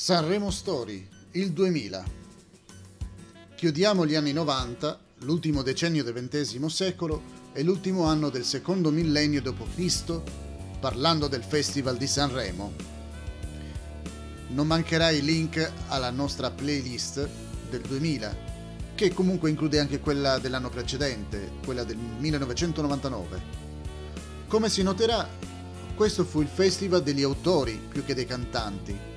Sanremo Story, il 2000. Chiudiamo gli anni 90, l'ultimo decennio del XX secolo e l'ultimo anno del secondo millennio d.C., parlando del Festival di Sanremo. Non mancherà il link alla nostra playlist del 2000, che comunque include anche quella dell'anno precedente, quella del 1999. Come si noterà, questo fu il festival degli autori più che dei cantanti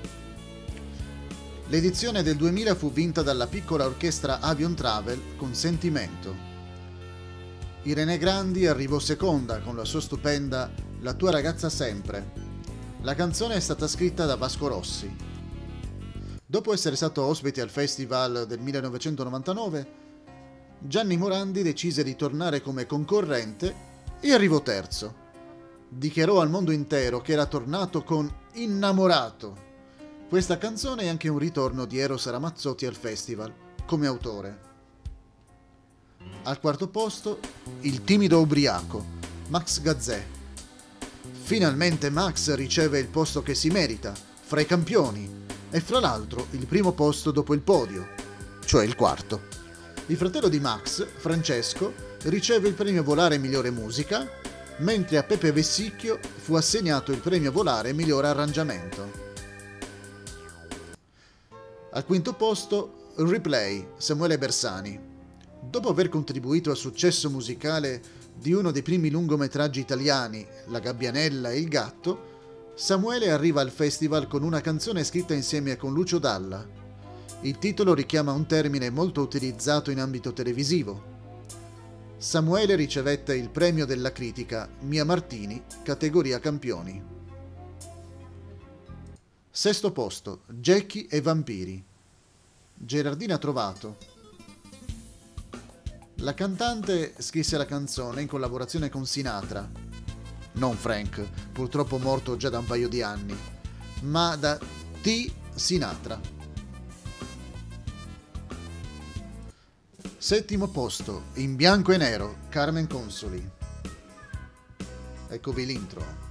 L'edizione del 2000 fu vinta dalla piccola orchestra Avion Travel con Sentimento. Irene Grandi arrivò seconda con la sua stupenda La tua ragazza sempre. La canzone è stata scritta da Vasco Rossi. Dopo essere stato ospite al festival del 1999, Gianni Morandi decise di tornare come concorrente e arrivò terzo. Dichiarò al mondo intero che era tornato con Innamorato questa canzone è anche un ritorno di Eros Ramazzotti al festival, come autore. Al quarto posto, il timido ubriaco, Max Gazzè. Finalmente Max riceve il posto che si merita, fra i campioni, e fra l'altro il primo posto dopo il podio, cioè il quarto. Il fratello di Max, Francesco, riceve il premio Volare Migliore Musica, mentre a Pepe Vessicchio fu assegnato il premio Volare Migliore Arrangiamento. Al quinto posto, Replay, Samuele Bersani. Dopo aver contribuito al successo musicale di uno dei primi lungometraggi italiani, La gabbianella e il gatto, Samuele arriva al festival con una canzone scritta insieme con Lucio Dalla. Il titolo richiama un termine molto utilizzato in ambito televisivo. Samuele ricevette il premio della critica Mia Martini, categoria campioni. Sesto posto, Jackie e Vampiri. Gerardina Trovato. La cantante scrisse la canzone in collaborazione con Sinatra. Non Frank, purtroppo morto già da un paio di anni, ma da T. Sinatra. Settimo posto, in bianco e nero, Carmen Consoli. Eccovi l'intro.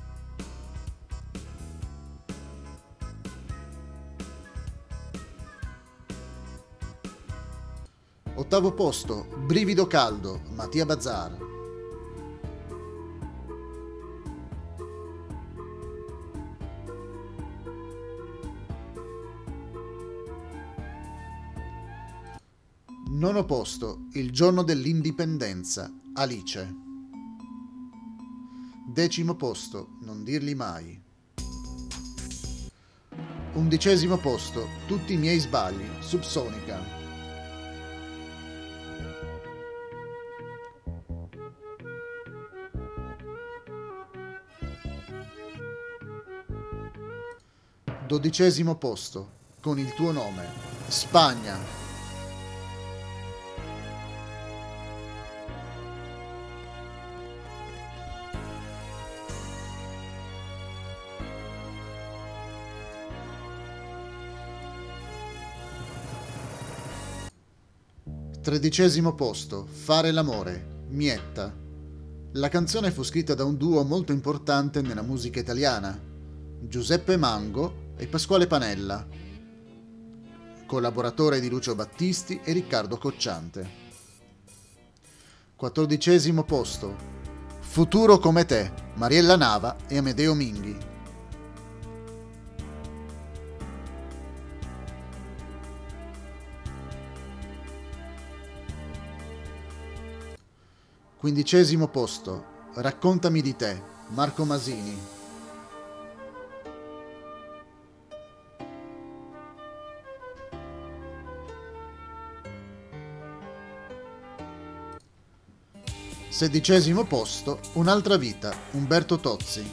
Ottavo posto, Brivido caldo, Mattia Bazzar. Nono posto, Il giorno dell'indipendenza, Alice. Decimo posto, Non dirli mai. Undicesimo posto, Tutti i miei sbagli, Subsonica. Dodicesimo posto, con il tuo nome, Spagna. Tredicesimo posto, Fare l'amore, Mietta. La canzone fu scritta da un duo molto importante nella musica italiana, Giuseppe Mango e Pasquale Panella, collaboratore di Lucio Battisti e Riccardo Cocciante. Quattordicesimo posto. Futuro come te, Mariella Nava e Amedeo Minghi. Quindicesimo posto. Raccontami di te, Marco Masini. Sedicesimo posto, Un'altra vita, Umberto Tozzi.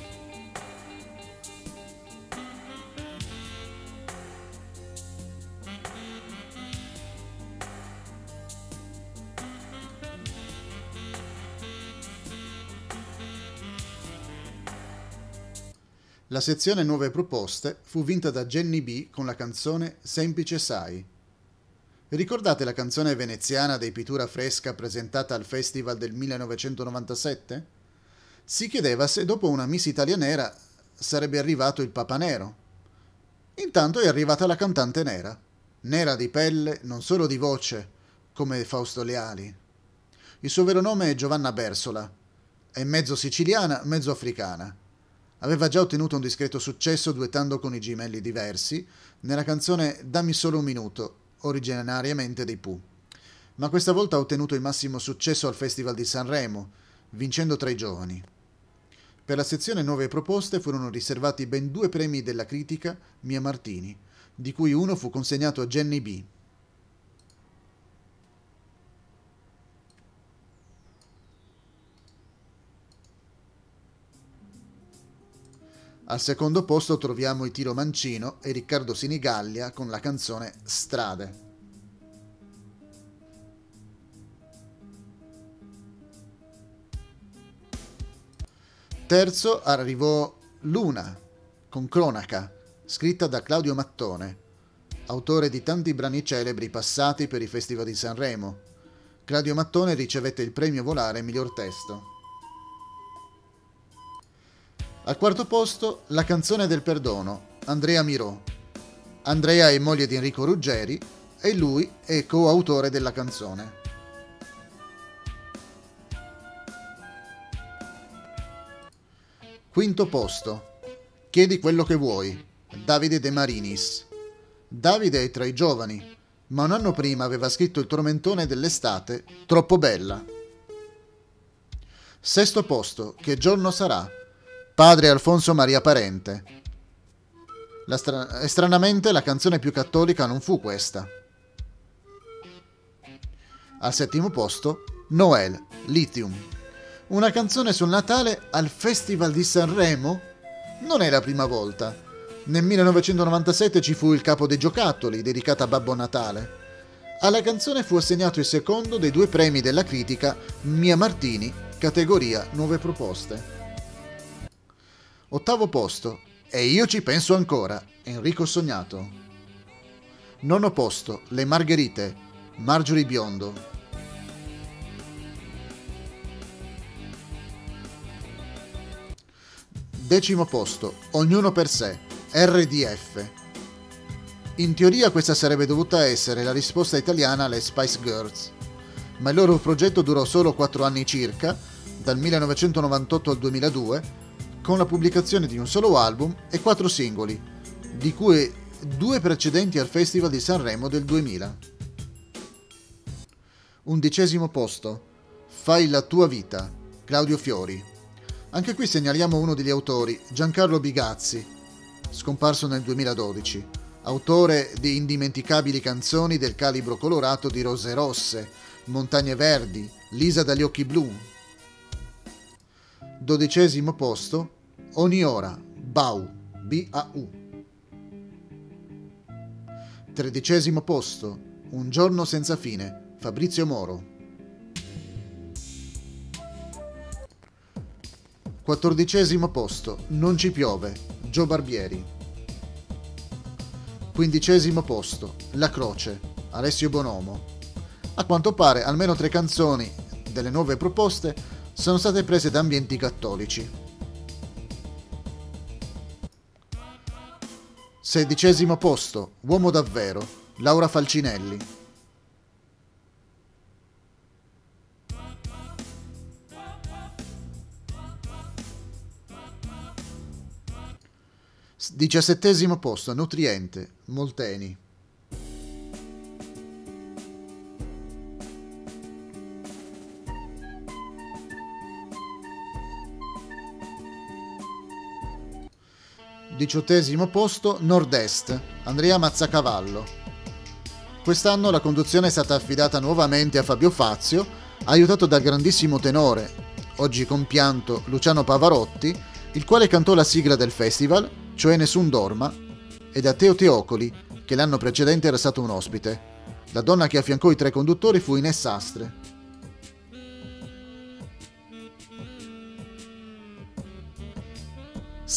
La sezione Nuove proposte fu vinta da Jenny B con la canzone Semplice Sai. Ricordate la canzone veneziana dei Pittura Fresca presentata al festival del 1997? Si chiedeva se dopo una Miss Italia nera sarebbe arrivato il Papa Nero. Intanto è arrivata la cantante nera, nera di pelle, non solo di voce, come Fausto Leali. Il suo vero nome è Giovanna Bersola, è mezzo siciliana, mezzo africana. Aveva già ottenuto un discreto successo duettando con i gemelli diversi nella canzone Dammi solo un minuto, originariamente dei Pooh. Ma questa volta ha ottenuto il massimo successo al Festival di Sanremo, vincendo tra i giovani. Per la sezione Nuove proposte furono riservati ben due premi della critica Mia Martini, di cui uno fu consegnato a Jenny B. Al secondo posto troviamo i Tiro Mancino e Riccardo Sinigallia con la canzone Strade. Terzo arrivò Luna con Cronaca, scritta da Claudio Mattone, autore di tanti brani celebri passati per i festival di Sanremo. Claudio Mattone ricevette il premio Volare miglior testo. Al quarto posto, La canzone del perdono, Andrea Mirò. Andrea è moglie di Enrico Ruggeri e lui è coautore della canzone. Quinto posto, Chiedi quello che vuoi, Davide De Marinis. Davide è tra i giovani, ma un anno prima aveva scritto il tormentone dell'estate, Troppo bella. Sesto posto, Che giorno sarà? Padre Alfonso Maria Parente. La stra- stranamente la canzone più cattolica non fu questa. Al settimo posto, Noel, Lithium. Una canzone sul Natale al Festival di Sanremo? Non è la prima volta. Nel 1997 ci fu il Capo dei Giocattoli, dedicata a Babbo Natale. Alla canzone fu assegnato il secondo dei due premi della critica Mia Martini, categoria Nuove Proposte. Ottavo posto. E io ci penso ancora. Enrico Sognato. Nono posto. Le Margherite. Marjorie Biondo. Decimo posto. Ognuno per sé. RDF. In teoria questa sarebbe dovuta essere la risposta italiana alle Spice Girls, ma il loro progetto durò solo 4 anni circa, dal 1998 al 2002, con la pubblicazione di un solo album e quattro singoli, di cui due precedenti al Festival di Sanremo del 2000. Undicesimo posto. Fai la tua vita. Claudio Fiori. Anche qui segnaliamo uno degli autori, Giancarlo Bigazzi, scomparso nel 2012, autore di indimenticabili canzoni del calibro colorato di Rose Rosse, Montagne Verdi, Lisa dagli occhi blu. Dodicesimo posto, Ogni ora, Bau, B-A-U. Tredicesimo posto, Un giorno senza fine, Fabrizio Moro. Quattordicesimo posto, Non ci piove, Gio Barbieri. Quindicesimo posto, La croce, Alessio Bonomo. A quanto pare almeno tre canzoni delle nuove proposte sono state prese da ambienti cattolici. Sedicesimo posto, Uomo davvero, Laura Falcinelli. Diciassettesimo posto, Nutriente, Molteni. Diciottesimo posto Nord-Est, Andrea Mazzacavallo. Quest'anno la conduzione è stata affidata nuovamente a Fabio Fazio, aiutato dal grandissimo tenore, oggi compianto Luciano Pavarotti, il quale cantò la sigla del festival, cioè Nessun Dorma, e da Teo Teocoli, che l'anno precedente era stato un ospite. La donna che affiancò i tre conduttori fu Ines Astre.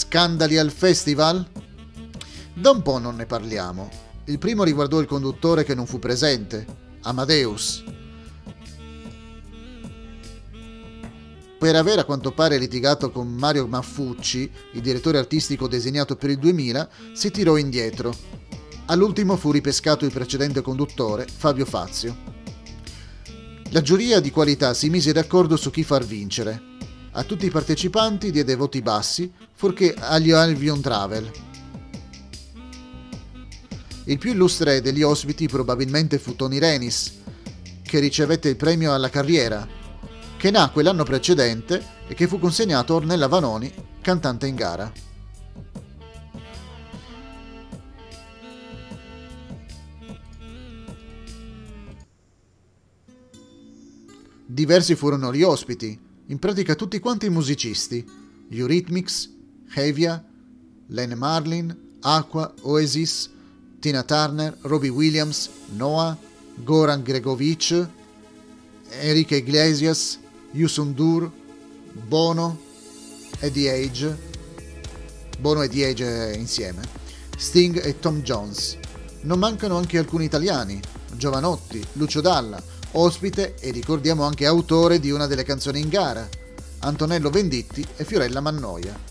Scandali al festival? Da un po' non ne parliamo. Il primo riguardò il conduttore che non fu presente, Amadeus. per aver a quanto pare litigato con Mario Maffucci, il direttore artistico designato per il 2000, si tirò indietro. All'ultimo fu ripescato il precedente conduttore, Fabio Fazio. La giuria di qualità si mise d'accordo su chi far vincere. A tutti i partecipanti diede voti bassi, fuorché agli Albion Travel. Il più illustre degli ospiti probabilmente fu Tony Renis, che ricevette il premio alla carriera che nacque l'anno precedente e che fu consegnato a Ornella Vanoni, cantante in gara. Diversi furono gli ospiti, in pratica tutti quanti i musicisti, gli Eurythmics, Hevia, Lene Marlin, Aqua, Oasis, Tina Turner, Robbie Williams, Noah, Goran Gregovic, Enrique Iglesias, Yusundur, Bono e Age, Bono e The Age insieme, Sting e Tom Jones. Non mancano anche alcuni italiani, Giovanotti, Lucio Dalla, ospite e ricordiamo anche autore di una delle canzoni in gara, Antonello Venditti e Fiorella Mannoia.